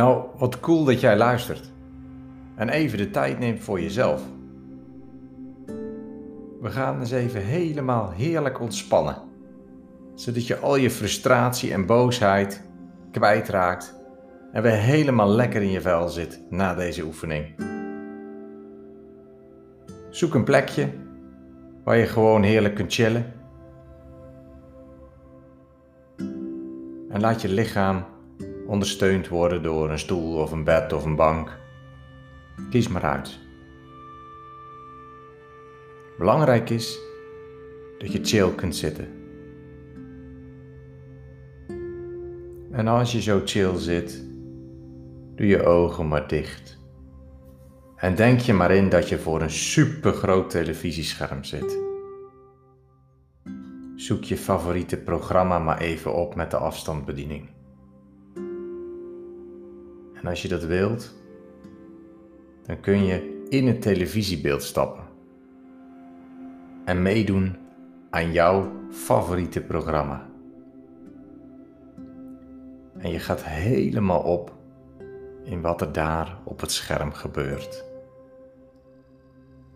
Nou, wat cool dat jij luistert. En even de tijd neemt voor jezelf. We gaan eens even helemaal heerlijk ontspannen. Zodat je al je frustratie en boosheid kwijtraakt en weer helemaal lekker in je vel zit na deze oefening. Zoek een plekje waar je gewoon heerlijk kunt chillen. En laat je lichaam ondersteund worden door een stoel of een bed of een bank. Kies maar uit. Belangrijk is dat je chill kunt zitten. En als je zo chill zit, doe je ogen maar dicht. En denk je maar in dat je voor een supergroot televisiescherm zit. Zoek je favoriete programma maar even op met de afstandsbediening. En als je dat wilt, dan kun je in het televisiebeeld stappen en meedoen aan jouw favoriete programma. En je gaat helemaal op in wat er daar op het scherm gebeurt.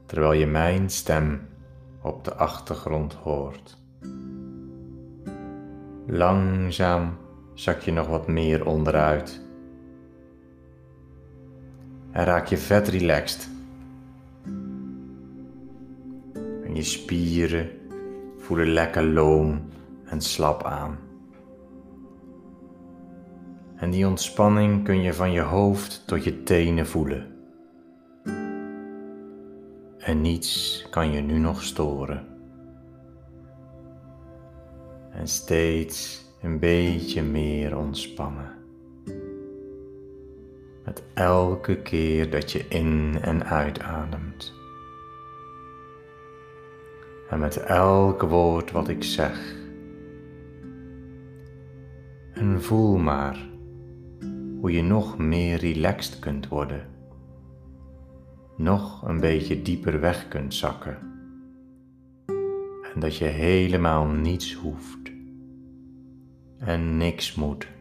Terwijl je mijn stem op de achtergrond hoort. Langzaam zak je nog wat meer onderuit. En raak je vet relaxed. En je spieren voelen lekker loom en slap aan. En die ontspanning kun je van je hoofd tot je tenen voelen. En niets kan je nu nog storen. En steeds een beetje meer ontspannen. Met elke keer dat je in en uitademt. En met elk woord wat ik zeg. En voel maar hoe je nog meer relaxed kunt worden. Nog een beetje dieper weg kunt zakken. En dat je helemaal niets hoeft. En niks moet.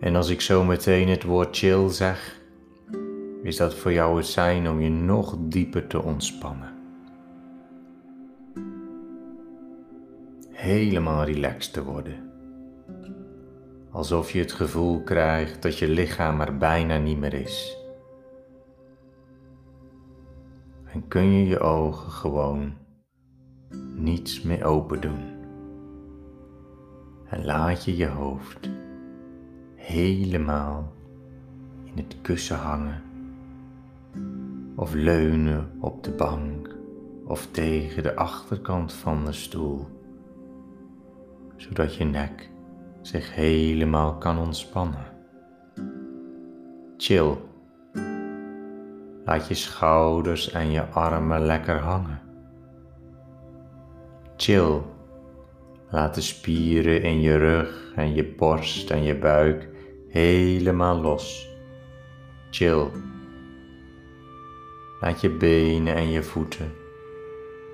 En als ik zo meteen het woord chill zeg, is dat voor jou het zijn om je nog dieper te ontspannen. Helemaal relaxed te worden alsof je het gevoel krijgt dat je lichaam er bijna niet meer is. En kun je je ogen gewoon niets meer open doen. En laat je je hoofd helemaal in het kussen hangen of leunen op de bank of tegen de achterkant van de stoel, zodat je nek zich helemaal kan ontspannen. Chill. Laat je schouders en je armen lekker hangen. Chill. Laat de spieren in je rug en je borst en je buik helemaal los. Chill. Laat je benen en je voeten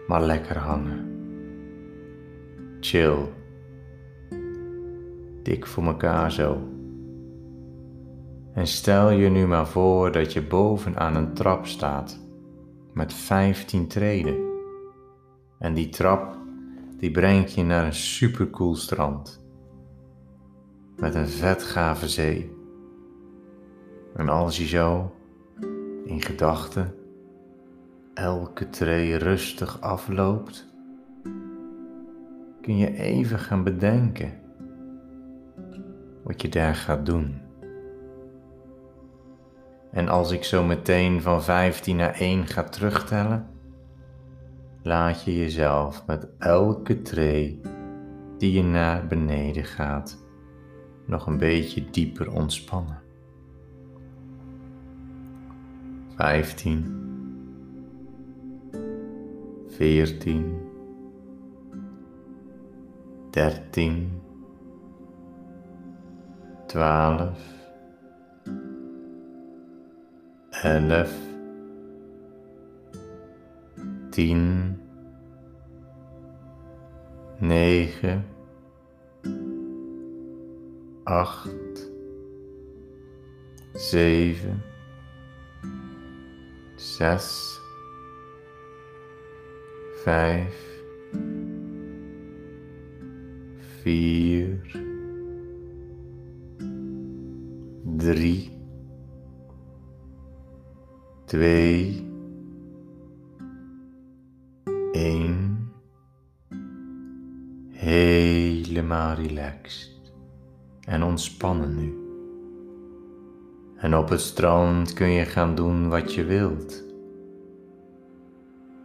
maar lekker hangen. Chill dik voor elkaar zo. En stel je nu maar voor dat je bovenaan een trap staat met 15 treden. En die trap die brengt je naar een supercool strand met een vet gave zee. En als je zo in gedachten elke tree rustig afloopt, kun je even gaan bedenken wat je daar gaat doen. En als ik zo meteen van 15 naar 1 ga terugtellen, laat je jezelf met elke tree die je naar beneden gaat nog een beetje dieper ontspannen. 15 14 13 twaalf, elf, tien, negen, acht, zeven, zes, vijf, vier, drie, twee, één, helemaal relaxed en ontspannen nu. En op het strand kun je gaan doen wat je wilt.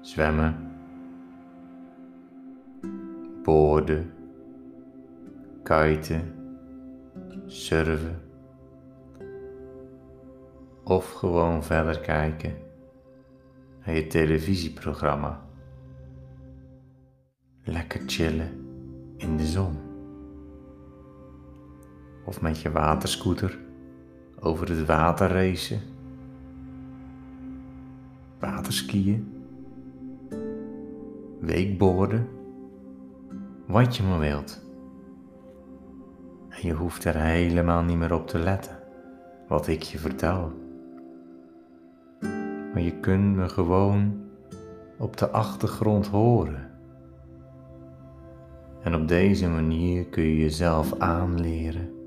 Zwemmen, boorden, kiten, surfen of gewoon verder kijken naar je televisieprogramma. Lekker chillen in de zon. Of met je waterscooter over het water racen. Waterskiën. Weekborden. Wat je maar wilt. En je hoeft er helemaal niet meer op te letten wat ik je vertel. Maar je kunt me gewoon op de achtergrond horen. En op deze manier kun je jezelf aanleren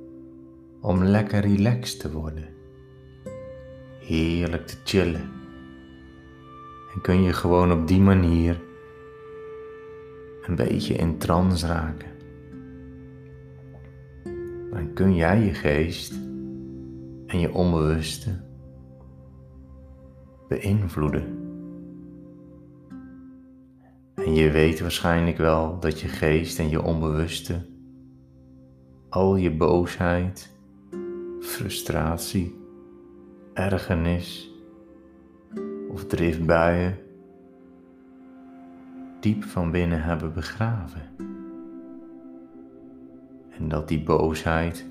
om lekker relaxed te worden. Heerlijk te chillen. En kun je gewoon op die manier een beetje in trance raken. Dan kun jij je geest en je onbewuste beïnvloeden. En je weet waarschijnlijk wel dat je geest en je onbewuste al je boosheid, frustratie, ergernis of driftbuien diep van binnen hebben begraven. En dat die boosheid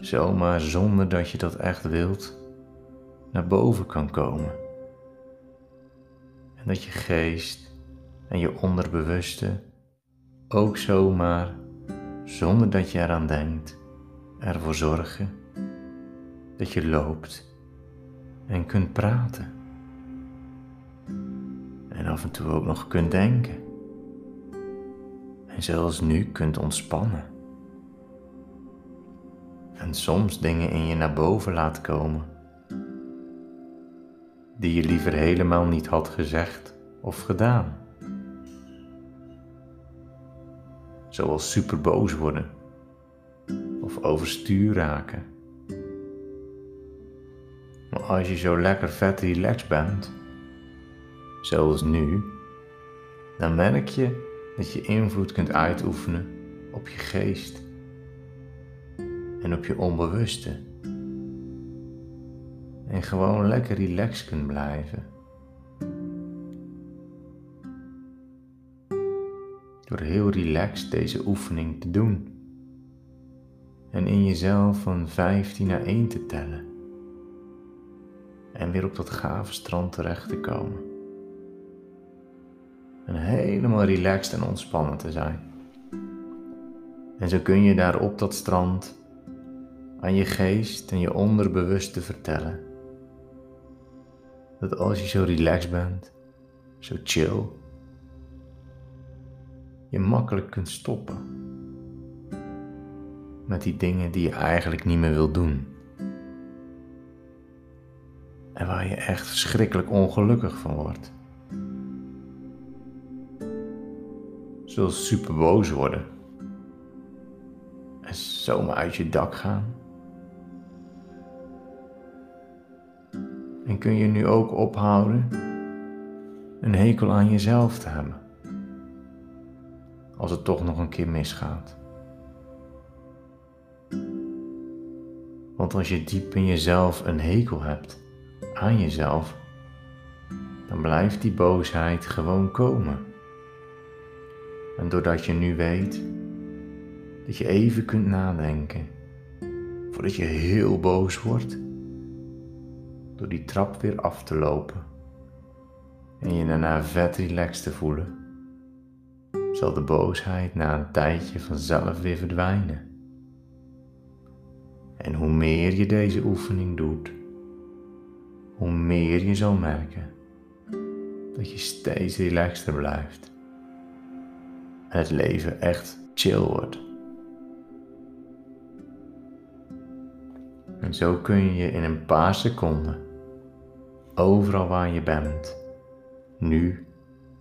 zomaar zonder dat je dat echt wilt naar boven kan komen. En dat je geest en je onderbewuste ook zomaar, zonder dat je eraan denkt, ervoor zorgen dat je loopt en kunt praten. En af en toe ook nog kunt denken. En zelfs nu kunt ontspannen. En soms dingen in je naar boven laat komen. Die je liever helemaal niet had gezegd of gedaan. zoals super boos worden of overstuur raken. Als je zo lekker vet relaxed bent, zoals nu, dan merk je dat je invloed kunt uitoefenen op je geest en op je onbewuste. En gewoon lekker relaxed kunt blijven. door heel relaxed deze oefening te doen. En in jezelf van 15 naar 1 te tellen. En weer op dat gave strand terecht te komen. En helemaal relaxed en ontspannen te zijn. En zo kun je daar op dat strand aan je geest en je onderbewuste vertellen. Dat als je zo relaxed bent, zo chill, je makkelijk kunt stoppen. Met die dingen die je eigenlijk niet meer wil doen. En waar je echt verschrikkelijk ongelukkig van wordt. Zoals super boos worden. En zomaar uit je dak gaan. En kun je nu ook ophouden een hekel aan jezelf te hebben als het toch nog een keer misgaat. Want als je diep in jezelf een hekel hebt aan jezelf, dan blijft die boosheid gewoon komen. En doordat je nu weet dat je even kunt nadenken voordat je heel boos wordt, door die trap weer af te lopen en je daarna vet relaxed te voelen zal de boosheid na een tijdje vanzelf weer verdwijnen. En hoe meer je deze oefening doet, hoe meer je zal merken dat je steeds relaxter blijft. En het leven echt chill wordt. En zo kun je je in een paar seconden, overal waar je bent, nu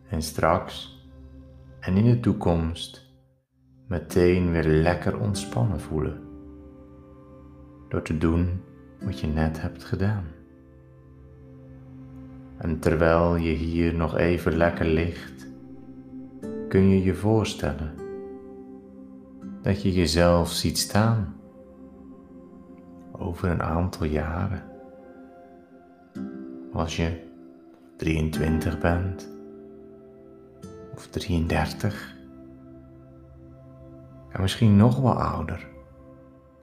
en straks en in de toekomst, meteen weer lekker ontspannen voelen. Door te doen wat je net hebt gedaan. En terwijl je hier nog even lekker ligt, kun je je voorstellen dat je jezelf ziet staan over een aantal jaren. Als je 23 bent of 33 en misschien nog wel ouder,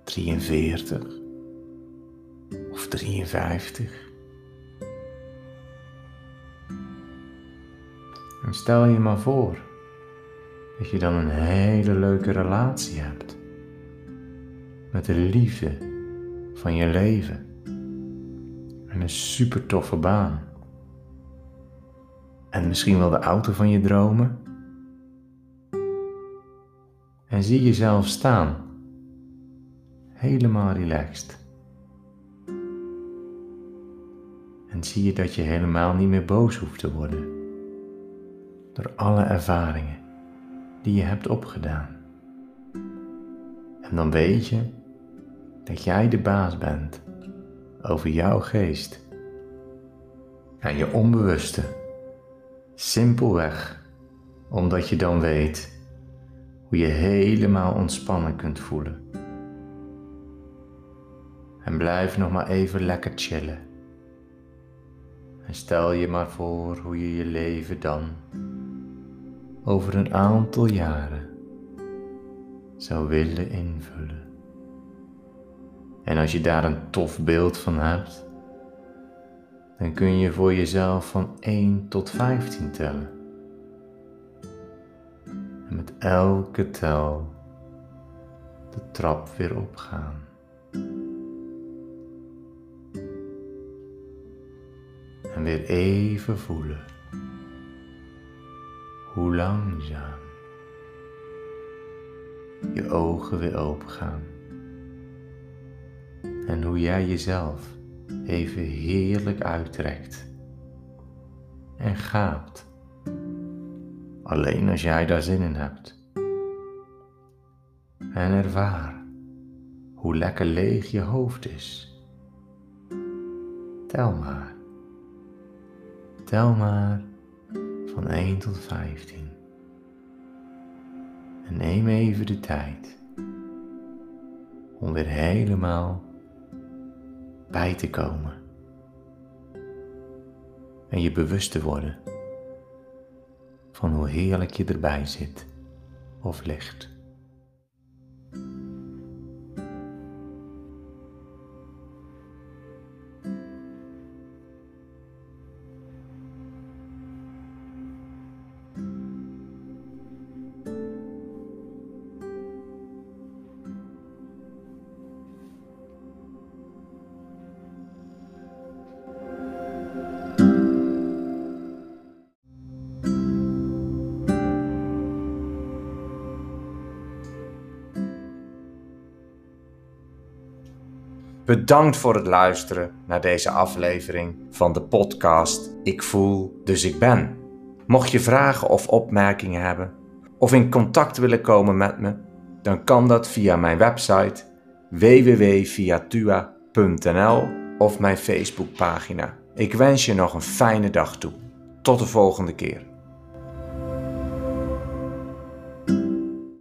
43 of 53. En stel je maar voor dat je dan een hele leuke relatie hebt met de liefde van je leven en een super toffe baan. En misschien wel de auto van je dromen. En zie jezelf staan, helemaal relaxed. En zie je dat je helemaal niet meer boos hoeft te worden alle ervaringen die je hebt opgedaan. En dan weet je dat jij de baas bent over jouw geest en je onbewuste. Simpelweg omdat je dan weet hoe je helemaal ontspannen kunt voelen. En blijf nog maar even lekker chillen. En stel je maar voor hoe je je leven dan over een aantal jaren zou willen invullen. En als je daar een tof beeld van hebt, dan kun je voor jezelf van 1 tot 15 tellen. En met elke tel de trap weer opgaan. En weer even voelen hoe langzaam je ogen weer open gaan. En hoe jij jezelf even heerlijk uittrekt en gaapt. Alleen als jij daar zin in hebt. En ervaar hoe lekker leeg je hoofd is. Tel maar. Tel maar van 1 tot 15. En neem even de tijd om weer helemaal bij te komen. En je bewust te worden van hoe heerlijk je erbij zit of ligt. Bedankt voor het luisteren naar deze aflevering van de podcast Ik voel, dus ik ben. Mocht je vragen of opmerkingen hebben of in contact willen komen met me, dan kan dat via mijn website www.viatua.nl of mijn Facebookpagina. Ik wens je nog een fijne dag toe. Tot de volgende keer.